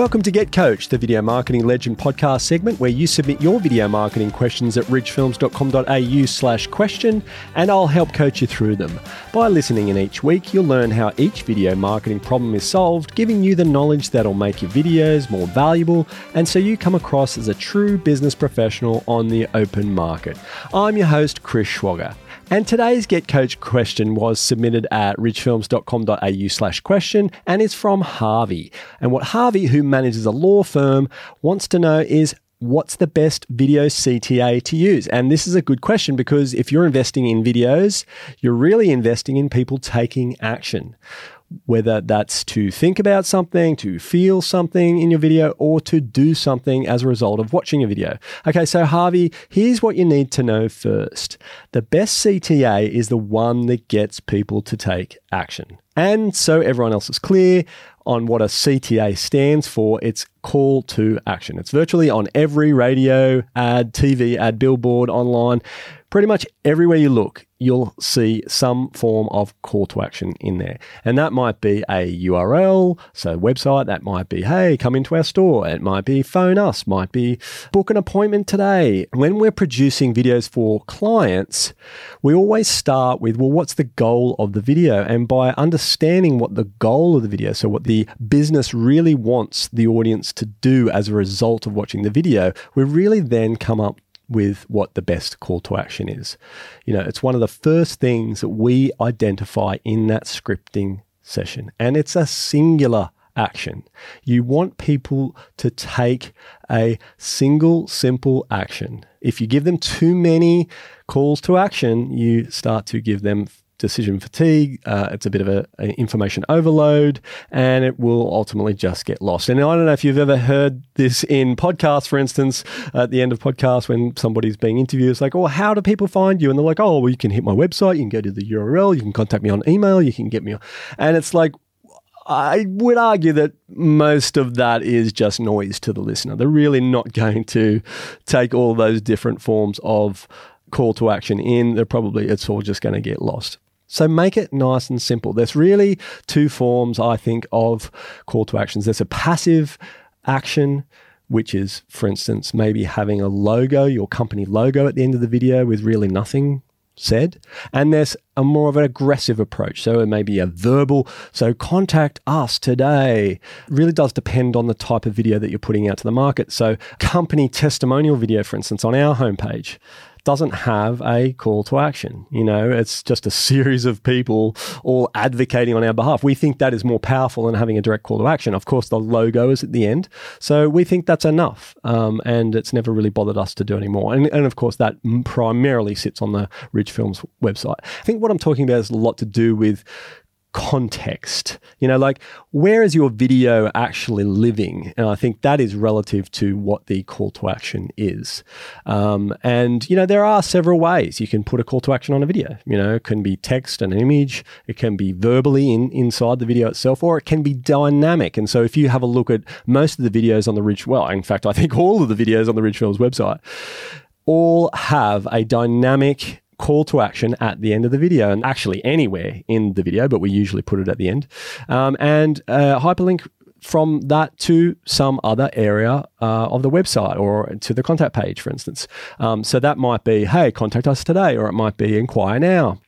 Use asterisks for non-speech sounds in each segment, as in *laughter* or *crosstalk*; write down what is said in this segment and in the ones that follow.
Welcome to Get Coached, the Video Marketing Legend podcast segment where you submit your video marketing questions at ridgefilms.com.au slash question and I'll help coach you through them. By listening in each week, you'll learn how each video marketing problem is solved, giving you the knowledge that'll make your videos more valuable and so you come across as a true business professional on the open market. I'm your host, Chris Schwager. And today's Get Coached question was submitted at ridgefilms.com.au slash question and is from Harvey. And what Harvey, who manages a law firm, wants to know is what's the best video CTA to use? And this is a good question because if you're investing in videos, you're really investing in people taking action whether that's to think about something, to feel something in your video, or to do something as a result of watching a video. Okay, so Harvey, here's what you need to know first. The best CTA is the one that gets people to take action. And so everyone else is clear on what a CTA stands for, it's call to action. It's virtually on every radio, ad, TV, ad, billboard, online pretty much everywhere you look, you'll see some form of call to action in there. And that might be a URL, so website, that might be, hey, come into our store. It might be phone us, might be book an appointment today. When we're producing videos for clients, we always start with, well, what's the goal of the video? And by understanding what the goal of the video, so what the business really wants the audience to do as a result of watching the video, we really then come up with what the best call to action is. You know, it's one of the first things that we identify in that scripting session, and it's a singular action. You want people to take a single, simple action. If you give them too many calls to action, you start to give them decision fatigue. Uh, it's a bit of a, information overload, and it will ultimately just get lost. And I don't know if you've ever heard this in podcasts, for instance, at the end of podcasts when somebody's being interviewed, it's like, "Oh, how do people find you?" And they're like, "Oh, well, you can hit my website, you can go to the URL, you can contact me on email, you can get me," on. and it's like. I would argue that most of that is just noise to the listener. They're really not *laughs* going to take all those different forms of call to action in. They're probably, it's all just going to get lost. So make it nice and simple. There's really two forms, I think, of call to actions. There's a passive action, which is, for instance, maybe having a logo, your company logo at the end of the video with really nothing said. And there's a more of an aggressive approach. So it may be a verbal, so contact us today. It really does depend on the type of video that you're putting out to the market. So company testimonial video, for instance, on our homepage doesn't have a call to action. You know, it's just a *laughs* series of people all advocating on our behalf. We think that is more powerful than having a direct call to action. Of course, the logo is at the end. So we think that's enough. Um, and it's never really bothered us to do anymore. And, and of course, that primarily sits on the Ridge Films website. I think what I'm talking about has a lot to do with context. You know, like where is your video actually living? And I think that is relative to what the call to action is. Um, and, you know, there are several ways you can put a call to action on a video. You know, it can be text and an image, it can be verbally in, inside the video itself, or it can be dynamic. And so if you have a look at most of the videos on the Ridge, well, in fact, I think *laughs* all of the videos on the Ridge Films website, all have a dynamic call to action at the end of the video, and actually anywhere in the video, but we usually put it at the end. Um, and uh, hyperlink from that to some other area uh, of the website or to the contact page, for instance. Um, so that might be, hey, contact us today, or it might be inquire now.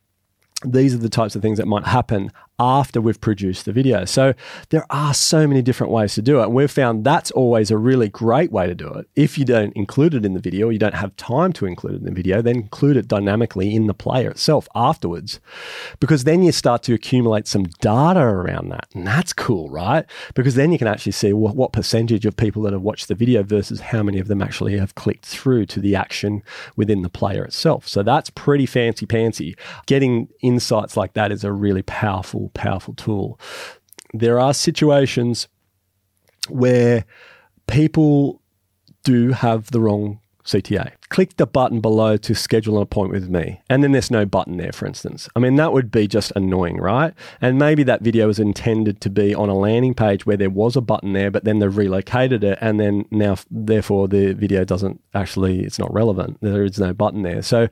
These are the types of things that might happen after we've produced the video. So there are so many different ways to do it. And we've found that's always a really great way to do it. If you don't include it in the video, you don't have time to include it in the video, then include it dynamically in the player itself afterwards. Because then you start to accumulate some data around that. And that's cool, right? Because then you can actually see what, what percentage of people that have watched the video versus how many of them actually have clicked through to the action within the player itself. So that's pretty fancy pantsy. Getting insights like that is a really powerful powerful, tool. There are situations where people do have the wrong CTA. Click the button below to schedule an appointment with me. And then there's no button there, for instance. I mean, that would be just annoying, right? And maybe that video was intended to be on a landing page where there was a button there, but then they've relocated it. And then now, therefore, the video doesn't actually, it's not relevant. There is no button there. So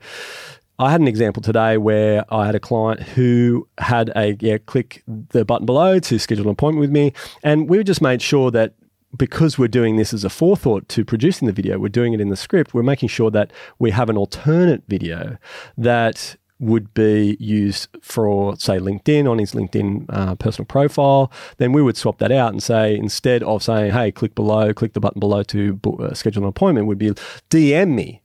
I had an example today where I had a client who had a yeah, click the button below to schedule an appointment with me, and we just made sure that because we're doing this as a forethought to producing the video, we're doing it in the script, we're making sure that we have an alternate video that would be used for, say, LinkedIn on his LinkedIn uh, personal profile, then we would swap that out and say, instead of saying, hey, click below, click the button below to uh, schedule an appointment, would be DM me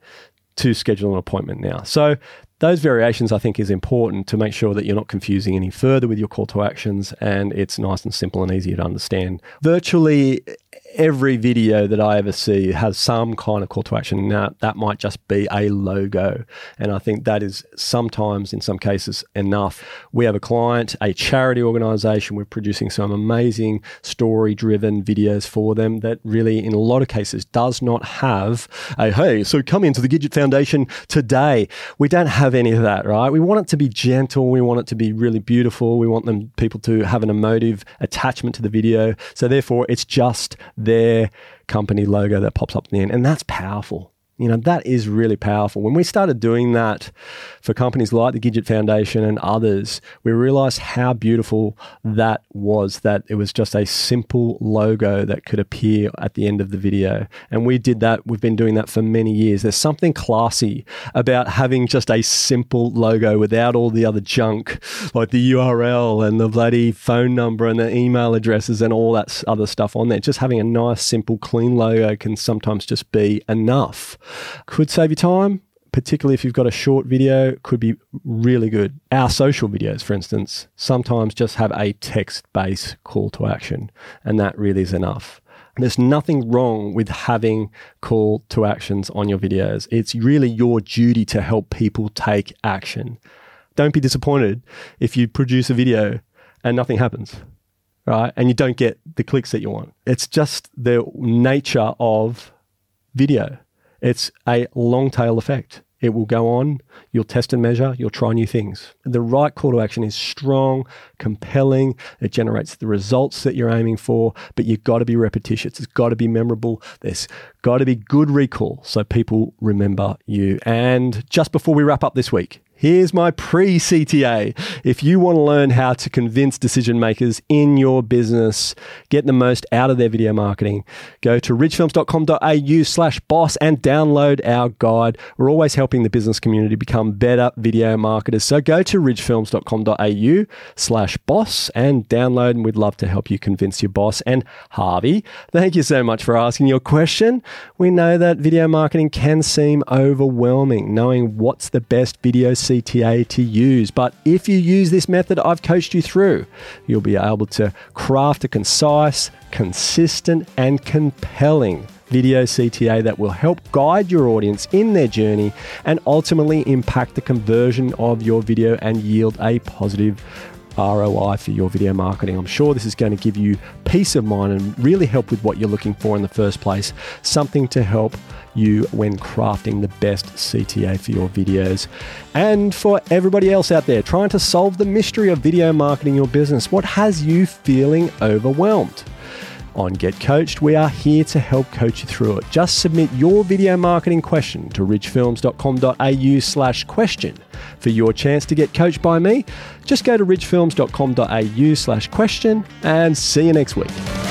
to schedule an appointment now. So those variations I think is important to make sure that you're not confusing any further with your call to actions and it's nice and simple and easy to understand. Virtually every video that I ever see has some kind of call to action. Now, that might just be a logo. And I think that is sometimes, in some cases, enough. We have a client, a charity organization. We're producing some amazing story driven videos for them that really, in a lot of cases, does not have a hey, so come into the Gidget Foundation today. We don't have any of that, right? We want it to be gentle. We want it to be really beautiful. We want them people to have an emotive attachment to the video. So, therefore, it's just their company logo that pops up in the end. And that's powerful. You know, that is really powerful. When we started doing that for companies like the Gidget Foundation and others, we realized how beautiful that was, that it was just a simple logo that could appear at the end of the video. And we did that. We've been doing that for many years. There's something classy about having just a simple logo without all the other junk, like the URL and the bloody phone number and the email addresses and all that other stuff on there. Just having a nice, simple, clean logo can sometimes just be enough. Could save you time, particularly if you've got a short video, could be really good. Our social videos, for instance, sometimes just have a text based call to action, and that really is enough. There's nothing wrong with having call to actions on your videos. It's really your duty to help people take action. Don't be disappointed if you produce a video and nothing happens, right? And you don't get the clicks that you want. It's just the nature of video. It's a long tail effect. It will go on, you'll test and measure, you'll try new things. The right call to action is strong, compelling, it generates the results that you're aiming for, but you've got to be repetitious, it's got to be memorable, there's got to be good recall so people remember you. And just before we wrap up this week, Here's my pre CTA. If you want to learn how to convince decision makers in your business, get the most out of their video marketing, go to ridgefilms.com.au slash boss and download our guide. We're always helping the business community become better video marketers. So go to ridgefilms.com.au slash boss and download, and we'd love to help you convince your boss. And Harvey, thank you so much for asking your question. We know that video marketing can seem overwhelming, knowing what's the best video CTA to use. But if you use this method I've coached you through, you'll be able to craft a concise, consistent, and compelling video CTA that will help guide your audience in their journey and ultimately impact the conversion of your video and yield a positive ROI for your video marketing. I'm sure this is going to give you peace of mind and really help with what you're looking for in the first place. Something to help you when crafting the best CTA for your videos. And for everybody else out there trying to solve the mystery of video marketing your business, what has you feeling overwhelmed? On Get Coached, we are here to help coach you through it. Just submit your video marketing question to ridgefilms.com.au slash question for your chance to get coached by me. Just go to ridgefilms.com.au slash question and see you next week.